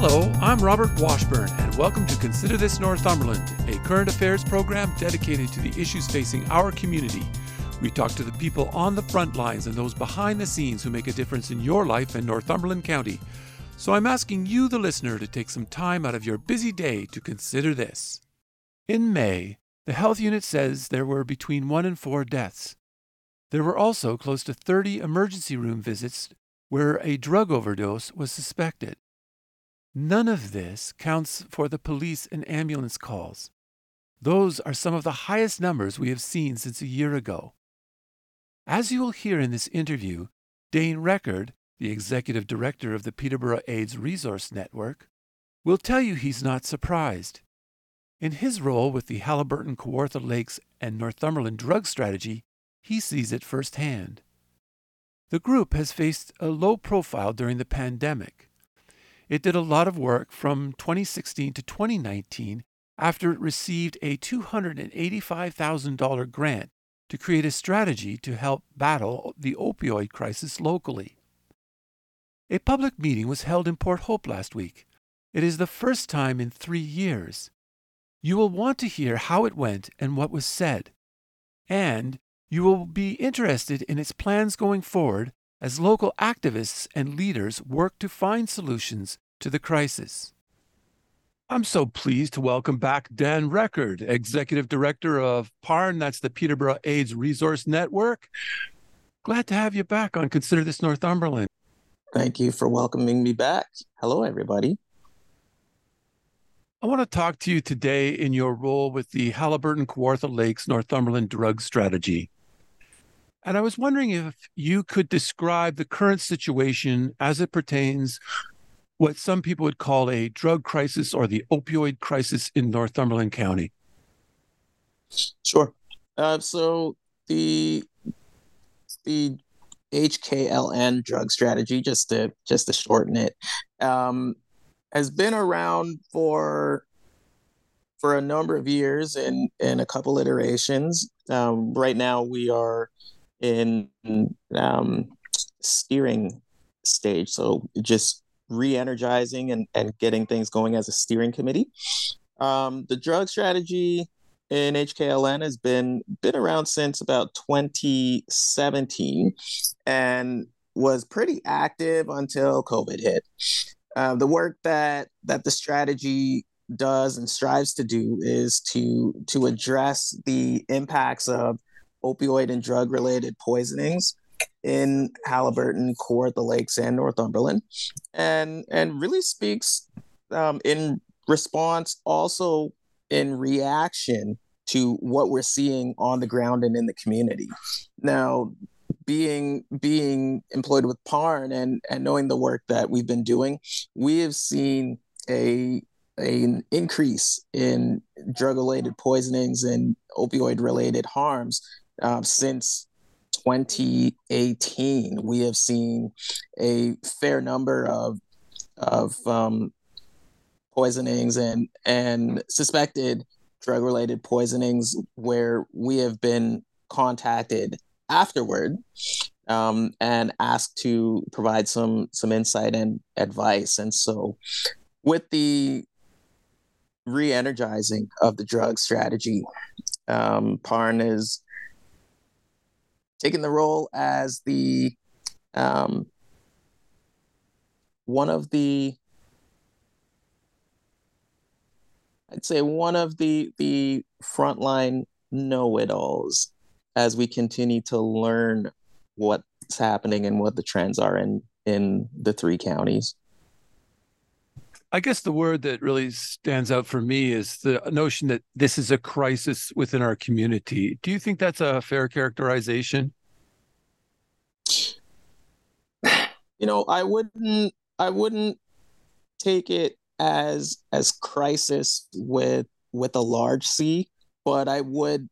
Hello, I'm Robert Washburn, and welcome to Consider This Northumberland, a current affairs program dedicated to the issues facing our community. We talk to the people on the front lines and those behind the scenes who make a difference in your life in Northumberland County. So I'm asking you, the listener, to take some time out of your busy day to consider this. In May, the health unit says there were between one and four deaths. There were also close to 30 emergency room visits where a drug overdose was suspected. None of this counts for the police and ambulance calls. Those are some of the highest numbers we have seen since a year ago. As you will hear in this interview, Dane Record, the executive director of the Peterborough AIDS Resource Network, will tell you he's not surprised. In his role with the Haliburton Kawartha Lakes and Northumberland drug strategy, he sees it firsthand. The group has faced a low profile during the pandemic. It did a lot of work from 2016 to 2019 after it received a $285,000 grant to create a strategy to help battle the opioid crisis locally. A public meeting was held in Port Hope last week. It is the first time in three years. You will want to hear how it went and what was said. And you will be interested in its plans going forward as local activists and leaders work to find solutions to the crisis. I'm so pleased to welcome back Dan Record, Executive Director of PARN, that's the Peterborough AIDS Resource Network. Glad to have you back on Consider This Northumberland. Thank you for welcoming me back. Hello, everybody. I want to talk to you today in your role with the Haliburton Kawartha Lakes Northumberland Drug Strategy. And I was wondering if you could describe the current situation as it pertains what some people would call a drug crisis or the opioid crisis in Northumberland County. Sure. Uh, so the the HKLN drug strategy, just to just to shorten it, um, has been around for for a number of years in in a couple iterations. Um, right now, we are in um, steering stage. So just re-energizing and, and getting things going as a steering committee. Um, the drug strategy in HKLN has been been around since about 2017 and was pretty active until COVID hit. Uh, the work that that the strategy does and strives to do is to to address the impacts of opioid and drug related poisonings in Halliburton, Haliburton, the Lakes, and Northumberland, and and really speaks um, in response, also in reaction to what we're seeing on the ground and in the community. Now, being being employed with Parn and and knowing the work that we've been doing, we have seen a an increase in drug related poisonings and opioid related harms um, since 2018, we have seen a fair number of of um, poisonings and and suspected drug related poisonings where we have been contacted afterward um, and asked to provide some some insight and advice. And so, with the re-energizing of the drug strategy, um, Parn is taking the role as the um, one of the I'd say one of the the frontline know-it-alls as we continue to learn what's happening and what the trends are in in the three counties. I guess the word that really stands out for me is the notion that this is a crisis within our community. Do you think that's a fair characterization? You know, I wouldn't I wouldn't take it as as crisis with with a large C, but I would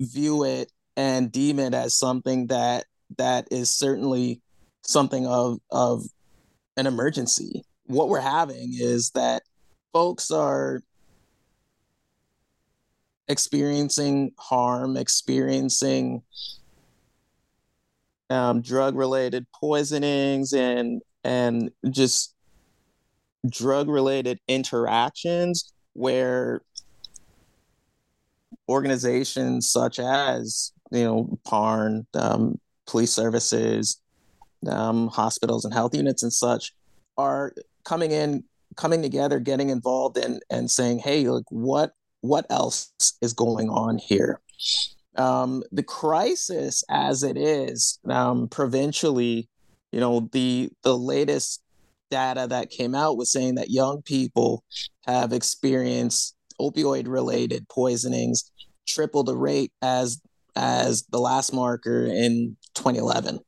view it and deem it as something that that is certainly something of of an emergency. What we're having is that folks are experiencing harm, experiencing um, drug related poisonings and and just drug related interactions where organizations such as you know PARN, um, police services, um, hospitals and health units and such are coming in, coming together, getting involved and and saying, hey, like what what else is going on here? Um, the crisis as it is um, provincially, you know, the the latest data that came out was saying that young people have experienced opioid related poisonings triple the rate as as the last marker in 2011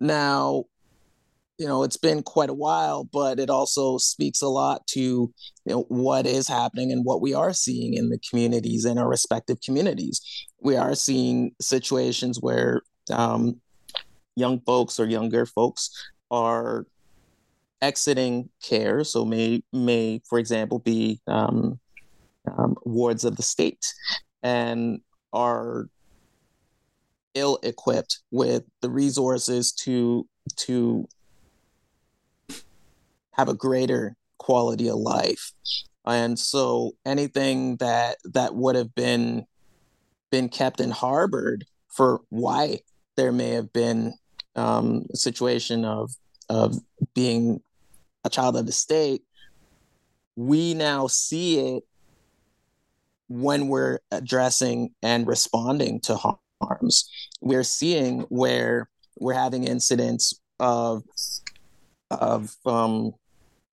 now you know it's been quite a while but it also speaks a lot to you know what is happening and what we are seeing in the communities in our respective communities. We are seeing situations where um, young folks or younger folks are exiting care so may may for example be um, um, wards of the state and are ill equipped with the resources to to have a greater quality of life. And so anything that that would have been been kept and harbored for why there may have been um, a situation of of being a child of the state we now see it when we're addressing and responding to harms. We're seeing where we're having incidents of of um,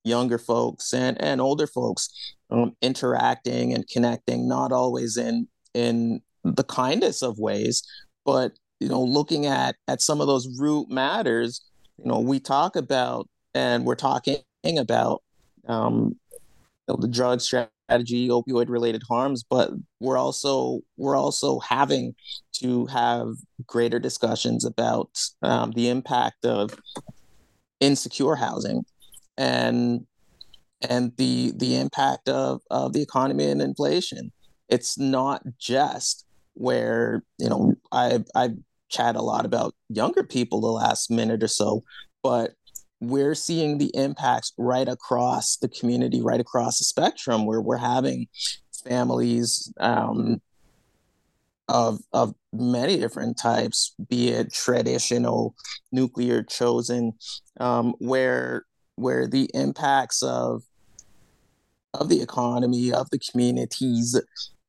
younger folks and and older folks um, interacting and connecting not always in in the kindest of ways but you know looking at at some of those root matters you know we talk about and we're talking about um, you know, the drug strategy opioid related harms but we're also we're also having to have greater discussions about um, the impact of insecure housing and and the the impact of of the economy and inflation. It's not just where you know I've I've chat a lot about younger people the last minute or so, but we're seeing the impacts right across the community, right across the spectrum, where we're having families um, of of many different types, be it traditional, nuclear chosen, um, where where the impacts of of the economy, of the communities,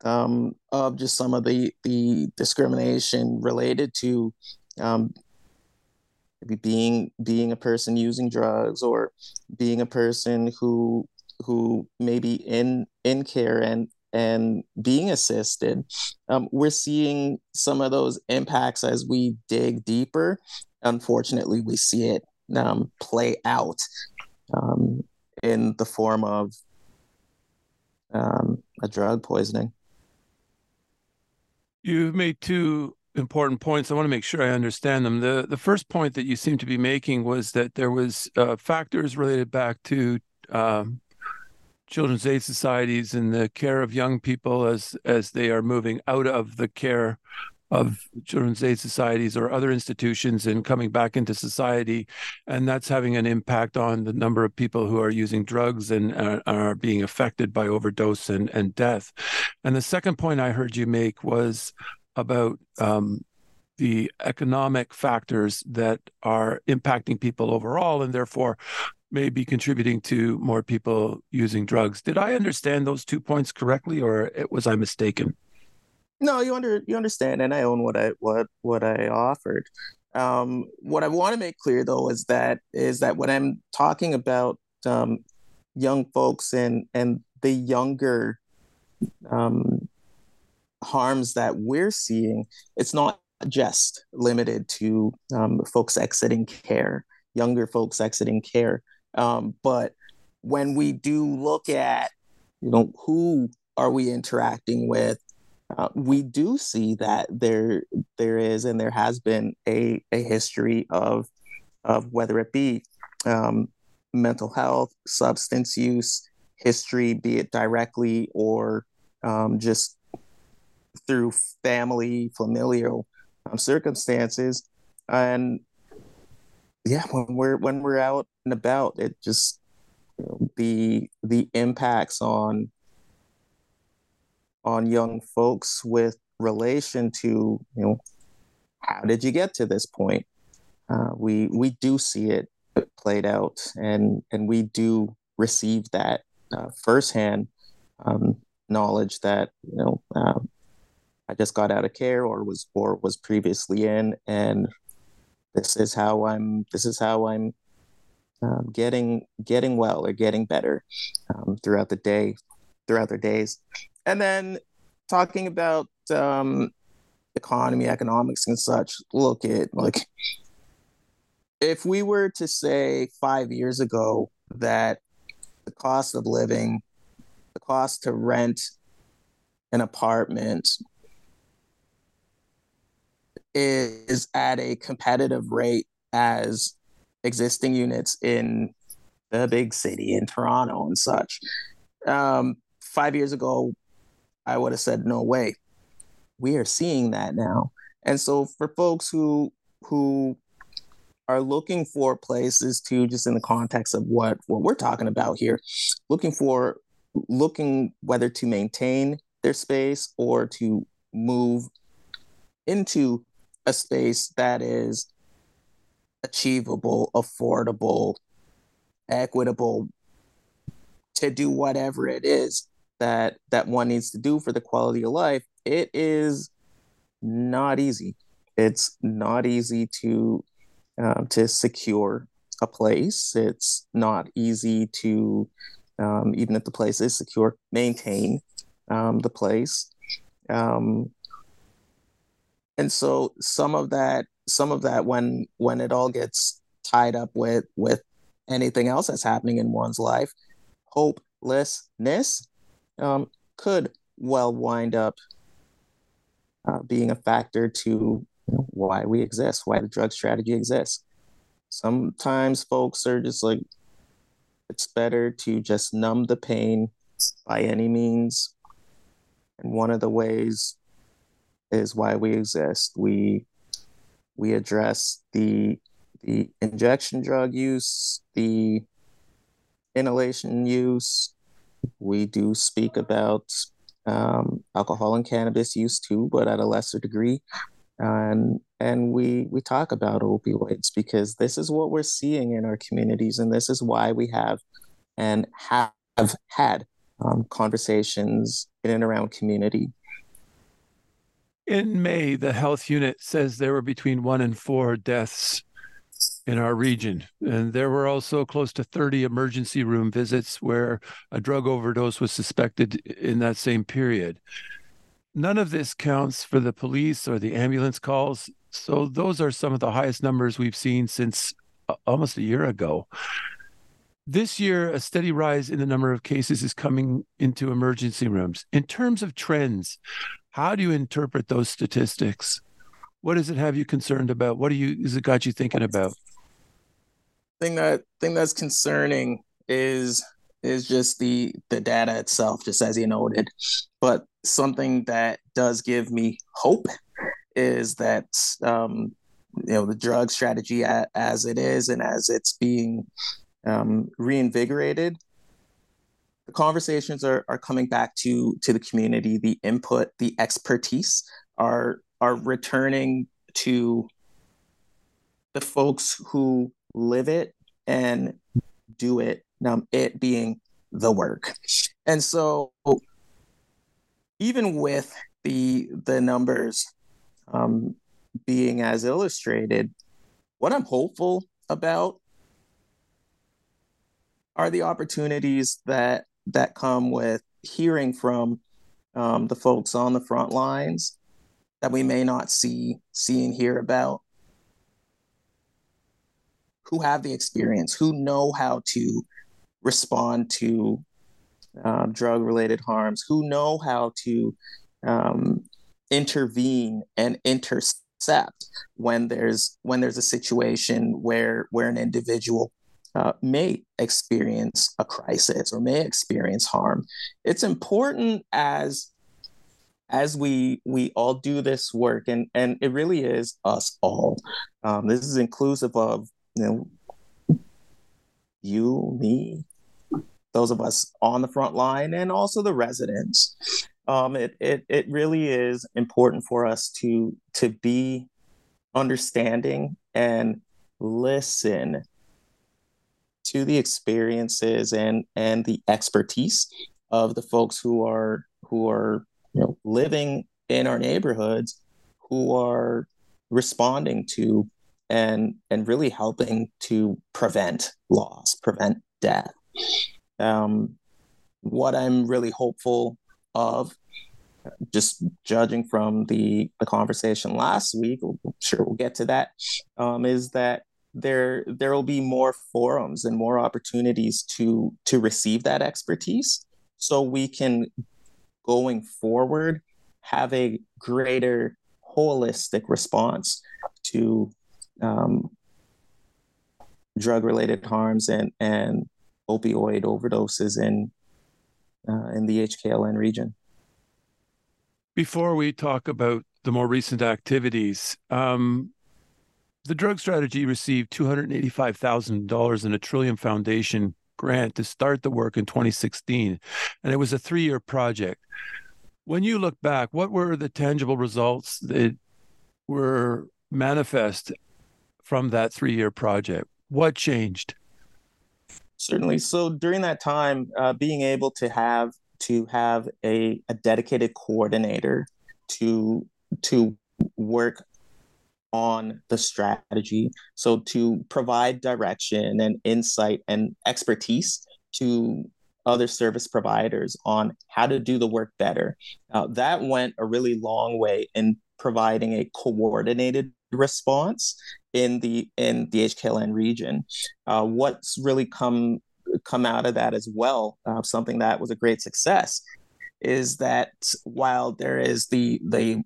um, of just some of the the discrimination related to um, being being a person using drugs or being a person who who maybe in in care and and being assisted, um, we're seeing some of those impacts as we dig deeper. Unfortunately, we see it um, play out um, in the form of um, a drug poisoning. You've made two important points. I want to make sure I understand them. The the first point that you seem to be making was that there was uh, factors related back to um, children's aid societies and the care of young people as as they are moving out of the care of children's aid societies or other institutions and coming back into society and that's having an impact on the number of people who are using drugs and uh, are being affected by overdose and, and death and the second point i heard you make was about um, the economic factors that are impacting people overall and therefore may be contributing to more people using drugs. Did I understand those two points correctly, or was I mistaken? No, you under you understand, and I own what I what what I offered. Um, what I want to make clear though is that is that when I'm talking about um, young folks and and the younger um, harms that we're seeing, it's not just limited to um, folks exiting care, younger folks exiting care. Um, but when we do look at, you know, who are we interacting with, uh, we do see that there there is and there has been a, a history of of whether it be um, mental health, substance use history, be it directly or um, just through family, familial um, circumstances, and yeah, when we're when we're out and about, it just you know, the the impacts on on young folks with relation to you know how did you get to this point? Uh, we we do see it played out and and we do receive that uh, firsthand um, knowledge that you know um, I just got out of care or was or was previously in and this is how I'm this is how I'm um, getting getting well or getting better um, throughout the day throughout their days and then talking about um, economy economics and such look at like if we were to say five years ago that the cost of living the cost to rent an apartment is at a competitive rate as existing units in the big city in Toronto and such. Um, five years ago, I would have said no way. We are seeing that now, and so for folks who who are looking for places to just in the context of what what we're talking about here, looking for looking whether to maintain their space or to move into a space that is achievable, affordable, equitable to do whatever it is that that one needs to do for the quality of life it is not easy. It's not easy to um, to secure a place. It's not easy to um, even if the place is secure maintain um, the place. Um, and so some of that some of that when when it all gets tied up with with anything else that's happening in one's life hopelessness um, could well wind up uh, being a factor to you know, why we exist why the drug strategy exists sometimes folks are just like it's better to just numb the pain by any means and one of the ways is why we exist. We we address the the injection drug use, the inhalation use. We do speak about um, alcohol and cannabis use too, but at a lesser degree. And and we we talk about opioids because this is what we're seeing in our communities, and this is why we have and have had um, conversations in and around community in May, the health unit says there were between one and four deaths in our region. And there were also close to 30 emergency room visits where a drug overdose was suspected in that same period. None of this counts for the police or the ambulance calls. So those are some of the highest numbers we've seen since uh, almost a year ago. This year, a steady rise in the number of cases is coming into emergency rooms. In terms of trends, how do you interpret those statistics? What does it have you concerned about? What do you is it got you thinking about? Thing that thing that's concerning is is just the the data itself, just as you noted. But something that does give me hope is that um, you know the drug strategy as it is and as it's being um, reinvigorated the conversations are, are coming back to to the community the input the expertise are are returning to the folks who live it and do it um, it being the work. And so even with the the numbers um, being as illustrated what i'm hopeful about are the opportunities that that come with hearing from um, the folks on the front lines that we may not see see and hear about who have the experience who know how to respond to uh, drug related harms, who know how to um, intervene and intercept when there's when there's a situation where where an individual uh, may experience a crisis or may experience harm. It's important as as we we all do this work, and and it really is us all. Um, this is inclusive of you you, me, those of us on the front line, and also the residents. Um, it it it really is important for us to to be understanding and listen to the experiences and and the expertise of the folks who are who are you know living in our neighborhoods who are responding to and and really helping to prevent loss prevent death. Um, what i'm really hopeful of just judging from the the conversation last week I'm sure we'll get to that um, is that there there will be more forums and more opportunities to to receive that expertise. So we can going forward have a greater holistic response to um, drug related harms and and opioid overdoses in uh, in the HKLN region. Before we talk about the more recent activities, um, the drug strategy received $285,000 in a Trillium Foundation grant to start the work in 2016, and it was a three year project. When you look back, what were the tangible results that were manifest from that three year project? What changed? Certainly. So during that time, uh, being able to have to have a, a dedicated coordinator to to work on the strategy. So to provide direction and insight and expertise to other service providers on how to do the work better. Uh, that went a really long way in providing a coordinated response in the in the HKLN region. Uh, what's really come come out of that as well, uh, something that was a great success, is that while there is the the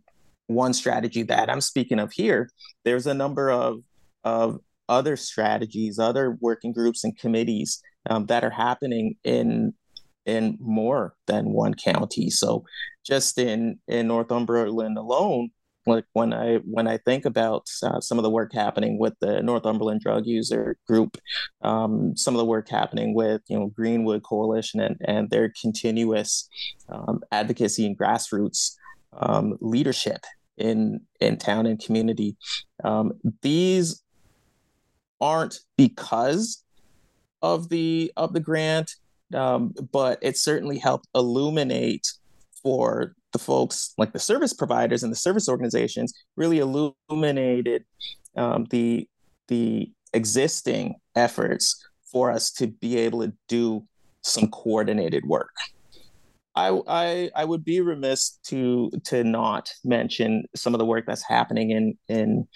one strategy that I'm speaking of here, there's a number of of other strategies, other working groups and committees um, that are happening in in more than one county. So just in in Northumberland alone, like when I when I think about uh, some of the work happening with the Northumberland Drug User Group, um, some of the work happening with you know Greenwood Coalition and and their continuous um, advocacy and grassroots um, leadership in in town and community. Um, these aren't because of the of the grant, um, but it certainly helped illuminate for the folks like the service providers and the service organizations really illuminated um, the the existing efforts for us to be able to do some coordinated work. I, I I would be remiss to to not mention some of the work that's happening in in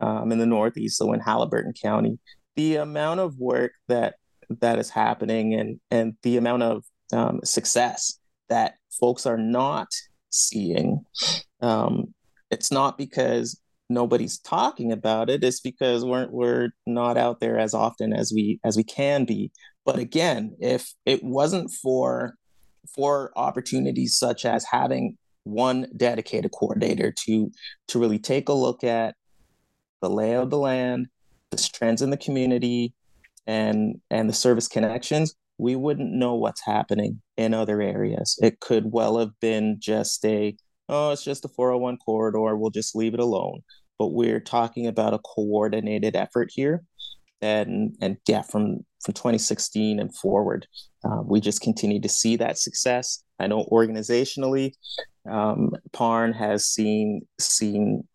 um, in the Northeast, so in Haliburton County. The amount of work that that is happening and and the amount of um, success that folks are not seeing. Um, it's not because nobody's talking about it. It's because we're we're not out there as often as we as we can be. But again, if it wasn't for for opportunities such as having one dedicated coordinator to to really take a look at the lay of the land, the trends in the community, and and the service connections, we wouldn't know what's happening in other areas. It could well have been just a oh, it's just a 401 corridor, we'll just leave it alone. But we're talking about a coordinated effort here. And and yeah, from from 2016 and forward, uh, we just continue to see that success. I know organizationally, um, Parn has seen seen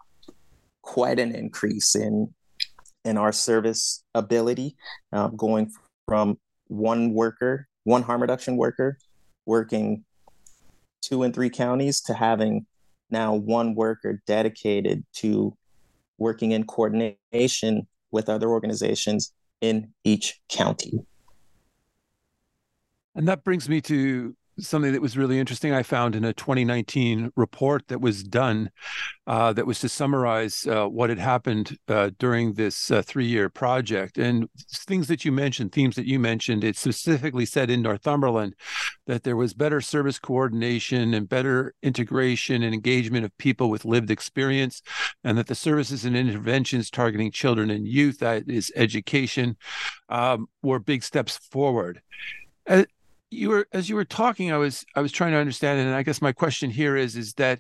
quite an increase in in our service ability, uh, going from one worker, one harm reduction worker, working two and three counties to having now one worker dedicated to working in coordination with other organizations in each county. And that brings me to something that was really interesting I found in a 2019 report that was done uh, that was to summarize uh, what had happened uh, during this uh, three year project. And things that you mentioned, themes that you mentioned, it specifically said in Northumberland that there was better service coordination and better integration and engagement of people with lived experience, and that the services and interventions targeting children and youth, that is education, um, were big steps forward. You were as you were talking i was i was trying to understand it and i guess my question here is is that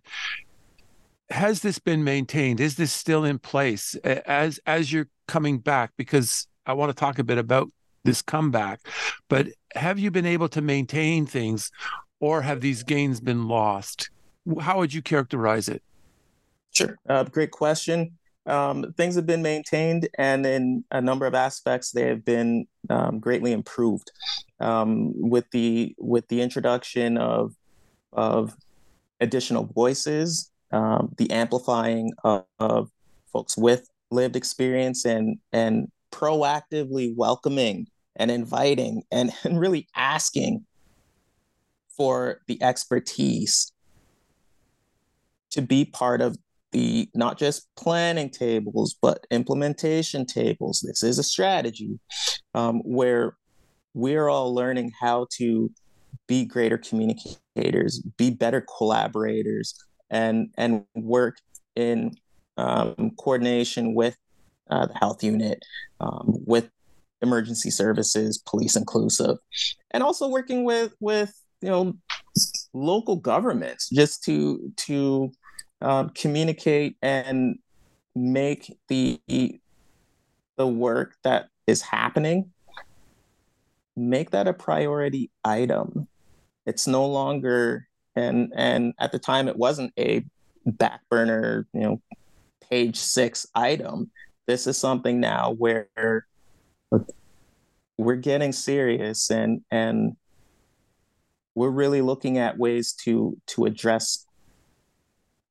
has this been maintained? Is this still in place as as you're coming back? Because i want to talk a bit about this comeback but have you been able to maintain things or have these gains been lost? How would you characterize it? Sure. Uh, great question um, things have been maintained, and in a number of aspects, they have been um, greatly improved. Um, with the with the introduction of of additional voices, um, the amplifying of, of folks with lived experience, and and proactively welcoming and inviting and, and really asking for the expertise to be part of the not just planning tables but implementation tables. This is a strategy um, where we're all learning how to be greater communicators be better collaborators and and work in um, coordination with uh, the health unit um, with emergency services police inclusive and also working with with you know local governments just to to um, communicate and make the the work that is happening make that a priority item. It's no longer and and at the time it wasn't a back burner you know page six item. This is something now where we're getting serious and and we're really looking at ways to to address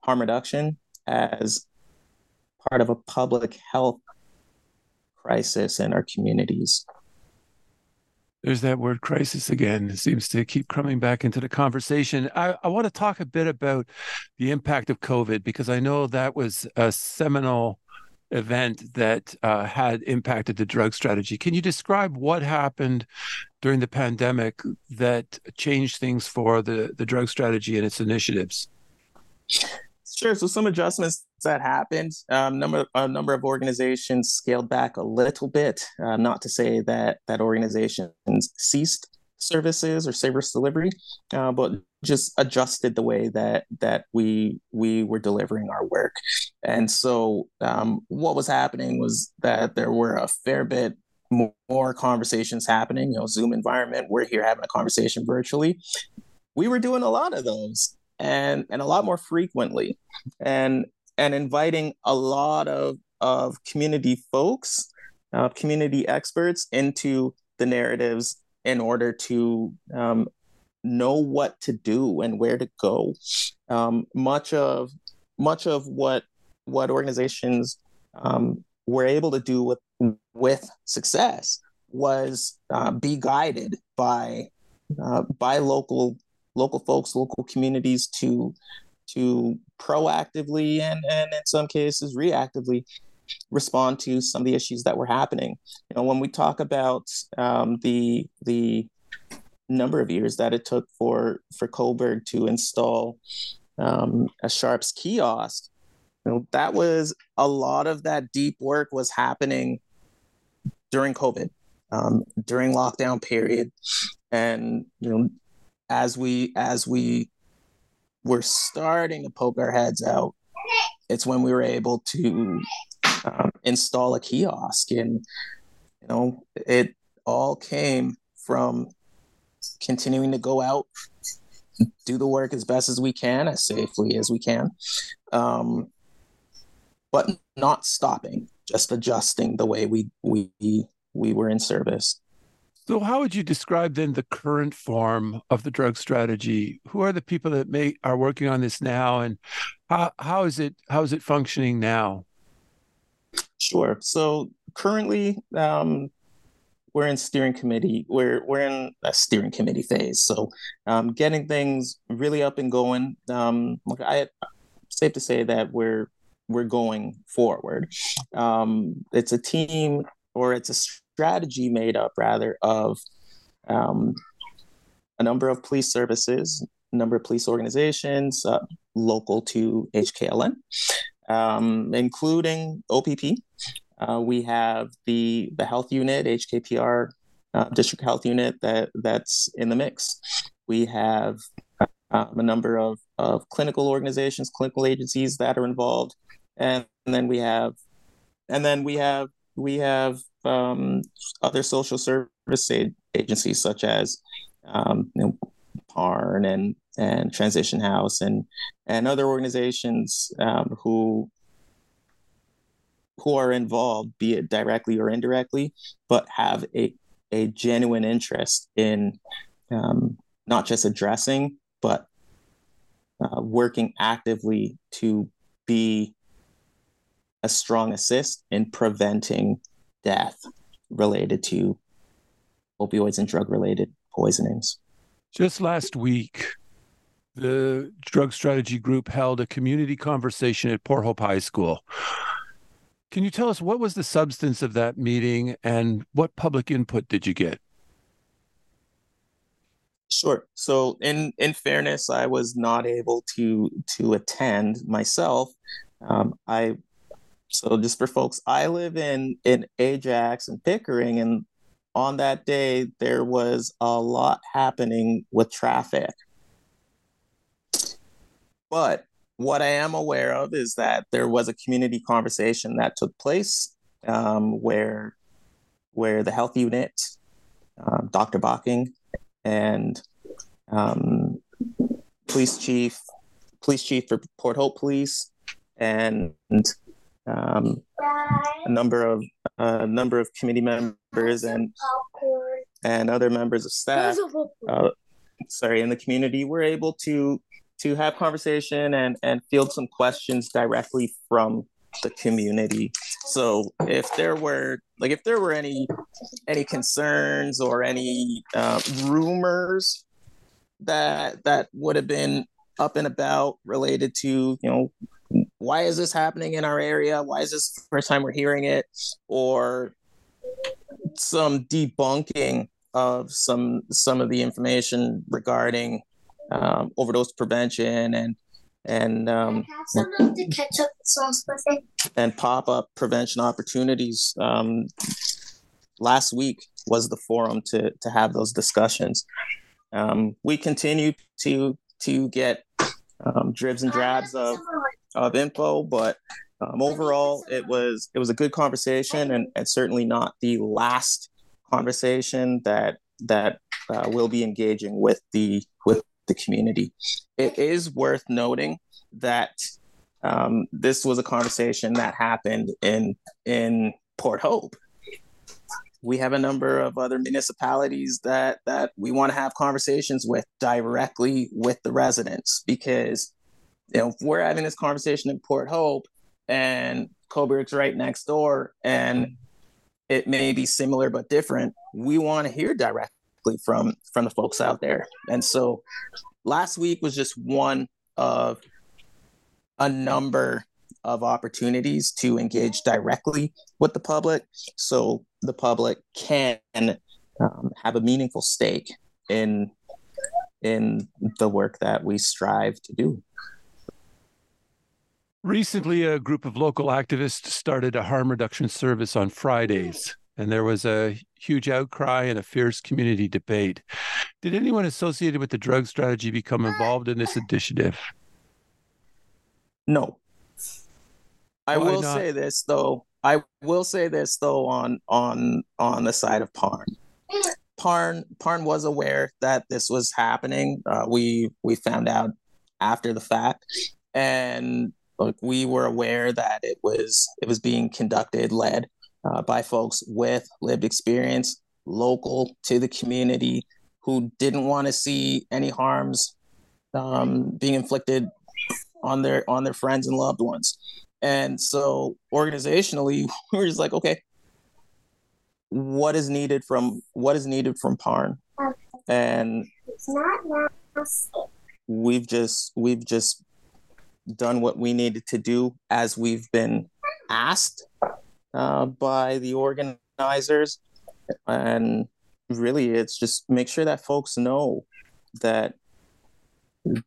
harm reduction as part of a public health crisis in our communities. There's that word crisis again. It seems to keep coming back into the conversation. I, I want to talk a bit about the impact of COVID because I know that was a seminal event that uh, had impacted the drug strategy. Can you describe what happened during the pandemic that changed things for the, the drug strategy and its initiatives? Sure. So some adjustments that happened. Um, number a number of organizations scaled back a little bit. Uh, not to say that that organizations ceased services or service delivery, uh, but just adjusted the way that that we we were delivering our work. And so um, what was happening was that there were a fair bit more conversations happening. You know, Zoom environment. We're here having a conversation virtually. We were doing a lot of those and and a lot more frequently and and inviting a lot of of community folks uh, community experts into the narratives in order to um, know what to do and where to go. Um, much of much of what what organizations um, were able to do with with success was uh, be guided by uh, by local local folks, local communities to to proactively and and in some cases reactively respond to some of the issues that were happening. You know, when we talk about um, the the number of years that it took for for Cobourg to install um, a Sharps kiosk, you know, that was a lot of that deep work was happening during COVID, um, during lockdown period, and you know as we as we were starting to poke our heads out, it's when we were able to um, install a kiosk, and you know it all came from continuing to go out, do the work as best as we can, as safely as we can, um, but not stopping, just adjusting the way we we we were in service. So, how would you describe then the current form of the drug strategy? Who are the people that may are working on this now, and how how is it how is it functioning now? Sure. So currently, um, we're in steering committee. We're we're in a steering committee phase. So um, getting things really up and going. Um, like I safe to say that we're we're going forward. Um, it's a team or it's a strategy made up rather of um, a number of police services, a number of police organizations uh, local to HKLN, um, including OPP. Uh, we have the the health unit, HKPR uh, district health unit that that's in the mix. We have um, a number of, of clinical organizations, clinical agencies that are involved, and, and then we have, and then we have we have um, other social service agencies such as um, you know, PARN and and Transition House and and other organizations um, who who are involved, be it directly or indirectly, but have a a genuine interest in um, not just addressing but uh, working actively to be a strong assist in preventing death related to opioids and drug related poisonings. Just last week, the drug strategy group held a community conversation at Port Hope High School. Can you tell us what was the substance of that meeting and what public input did you get? Sure. So in in fairness, I was not able to to attend myself. Um, I so just for folks, I live in in Ajax and Pickering, and on that day there was a lot happening with traffic. But what I am aware of is that there was a community conversation that took place um, where where the health unit, um, Dr. Bocking, and um, police chief, police chief for Port Hope Police, and um, a number of a number of committee members and and other members of staff. Uh, sorry, in the community, were able to to have conversation and and field some questions directly from the community. So if there were like if there were any any concerns or any uh, rumors that that would have been up and about related to you know why is this happening in our area why is this the first time we're hearing it or some debunking of some some of the information regarding um, overdose prevention and and um, and pop up prevention opportunities. Um, last week was the forum to to have those discussions. Um, we continue to to get um, dribs and drabs of of info, but um, overall, it was it was a good conversation, and, and certainly not the last conversation that that uh, will be engaging with the with the community. It is worth noting that um, this was a conversation that happened in in Port Hope. We have a number of other municipalities that that we want to have conversations with directly with the residents because you know if we're having this conversation in Port Hope and Cobourg's right next door and it may be similar but different, we want to hear directly from from the folks out there. And so last week was just one of a number of opportunities to engage directly with the public so the public can um, have a meaningful stake in in the work that we strive to do recently a group of local activists started a harm reduction service on fridays and there was a huge outcry and a fierce community debate. Did anyone associated with the drug strategy become involved in this initiative? No. I Why will not? say this though. I will say this though on on on the side of Parn. Parn Parn was aware that this was happening. Uh, we we found out after the fact, and look, we were aware that it was it was being conducted, led uh, by folks with lived experience, local to the community, who didn't want to see any harms um, being inflicted on their on their friends and loved ones. And so organizationally, we are just like, okay, what is needed from what is needed from Parn, and we've just we've just done what we needed to do as we've been asked uh, by the organizers, and really, it's just make sure that folks know that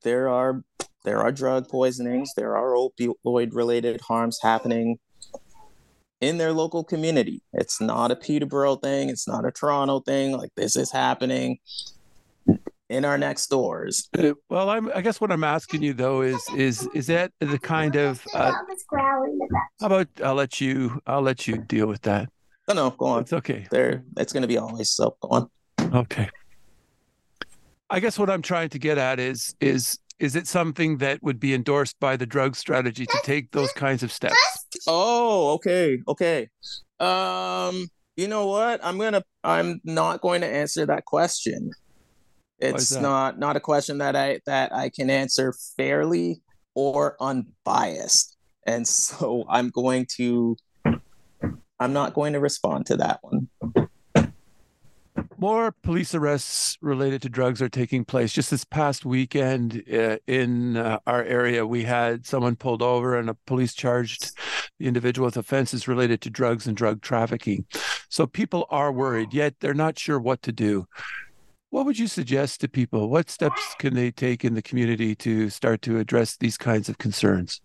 there are there are drug poisonings, there are opioid related harms happening in their local community. It's not a Peterborough thing, it's not a Toronto thing. Like this is happening in our next doors. Well, I'm, I guess what I'm asking you though is is is that the kind of uh, how about I'll let you I'll let you deal with that. No, no, go on. It's okay. There, it's going to be always so. Go on. Okay. I guess what I'm trying to get at is is is it something that would be endorsed by the drug strategy to take those kinds of steps? Oh, okay, okay. Um, you know what? I'm gonna. I'm not going to answer that question. It's not not a question that I that I can answer fairly or unbiased, and so I'm going to. I'm not going to respond to that one more police arrests related to drugs are taking place. Just this past weekend uh, in uh, our area, we had someone pulled over and a police charged the individual with offenses related to drugs and drug trafficking. So people are worried, yet they're not sure what to do. What would you suggest to people? What steps can they take in the community to start to address these kinds of concerns?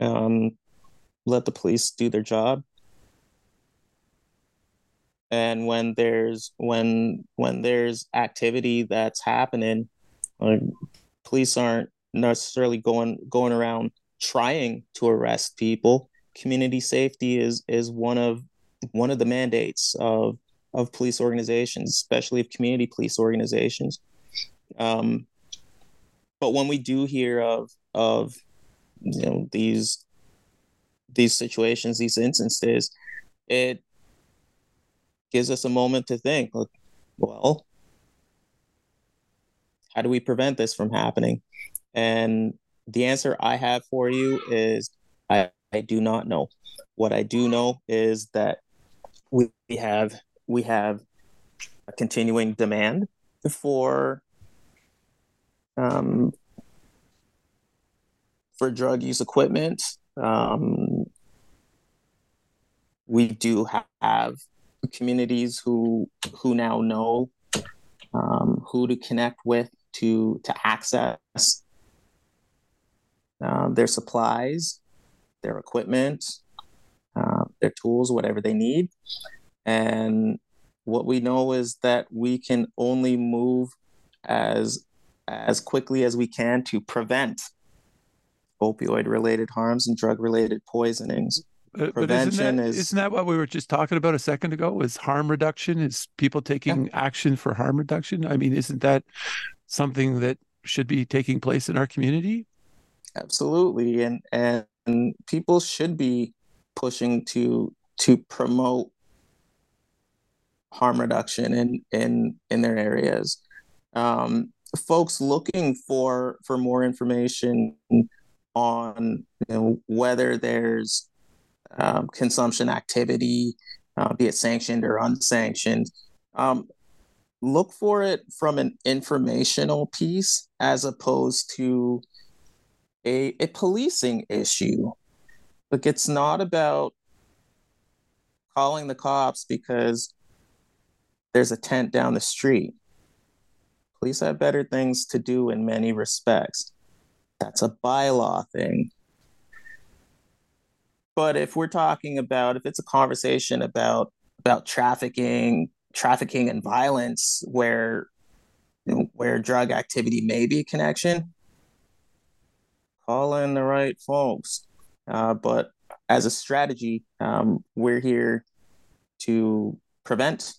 Um, let the police do their job and when there's when when there's activity that's happening police aren't necessarily going going around trying to arrest people community safety is is one of one of the mandates of of police organizations especially of community police organizations um, but when we do hear of of you know these these situations these instances it gives us a moment to think like, well, how do we prevent this from happening? And the answer I have for you is I, I do not know. What I do know is that we have we have a continuing demand for um, for drug use equipment. Um, we do have communities who who now know um, who to connect with to to access uh, their supplies, their equipment, uh, their tools, whatever they need. And what we know is that we can only move as as quickly as we can to prevent opioid related harms and drug related poisonings. Uh, but isn't that, is isn't that what we were just talking about a second ago? Is harm reduction? Is people taking yeah. action for harm reduction? I mean, isn't that something that should be taking place in our community? Absolutely, and and people should be pushing to to promote harm reduction in in in their areas. Um, folks looking for for more information on you know, whether there's um, consumption activity, uh, be it sanctioned or unsanctioned. Um, look for it from an informational piece as opposed to a, a policing issue. Like it's not about calling the cops because there's a tent down the street. Police have better things to do in many respects. That's a bylaw thing. But if we're talking about if it's a conversation about about trafficking, trafficking and violence, where where drug activity may be a connection, call in the right folks. Uh, but as a strategy, um, we're here to prevent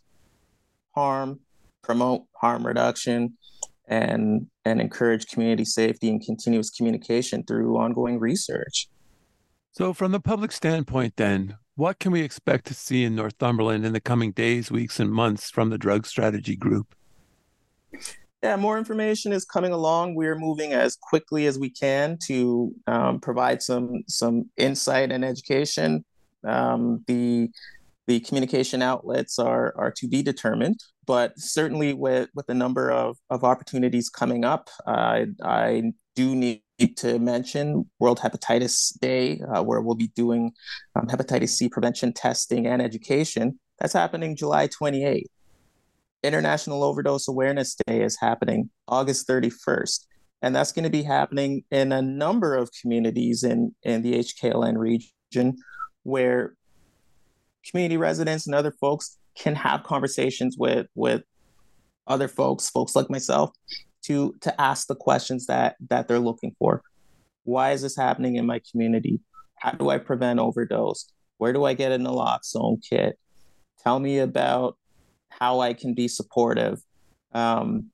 harm, promote harm reduction, and and encourage community safety and continuous communication through ongoing research. So, from the public standpoint, then, what can we expect to see in Northumberland in the coming days, weeks, and months from the Drug Strategy Group? Yeah, more information is coming along. We're moving as quickly as we can to um, provide some some insight and education. Um, the the communication outlets are are to be determined, but certainly with with the number of of opportunities coming up, uh, I do need to mention World Hepatitis Day, uh, where we'll be doing um, hepatitis C prevention testing and education. That's happening July 28th. International Overdose Awareness Day is happening August 31st. And that's going to be happening in a number of communities in, in the HKLN region where community residents and other folks can have conversations with, with other folks, folks like myself, to, to ask the questions that, that they're looking for. Why is this happening in my community? How do I prevent overdose? Where do I get an naloxone kit? Tell me about how I can be supportive. Um,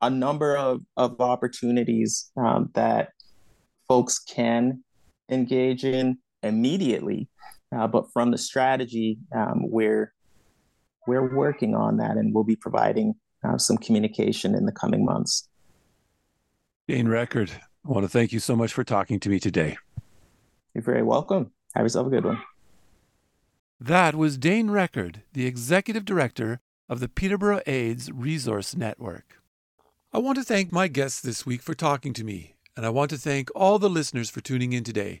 a number of, of opportunities um, that folks can engage in immediately, uh, but from the strategy, um, we're we're working on that, and we'll be providing uh, some communication in the coming months. Dane Record, I want to thank you so much for talking to me today. You're very welcome. Have yourself a good one. That was Dane Record, the executive director of the Peterborough AIDS Resource Network. I want to thank my guests this week for talking to me, and I want to thank all the listeners for tuning in today.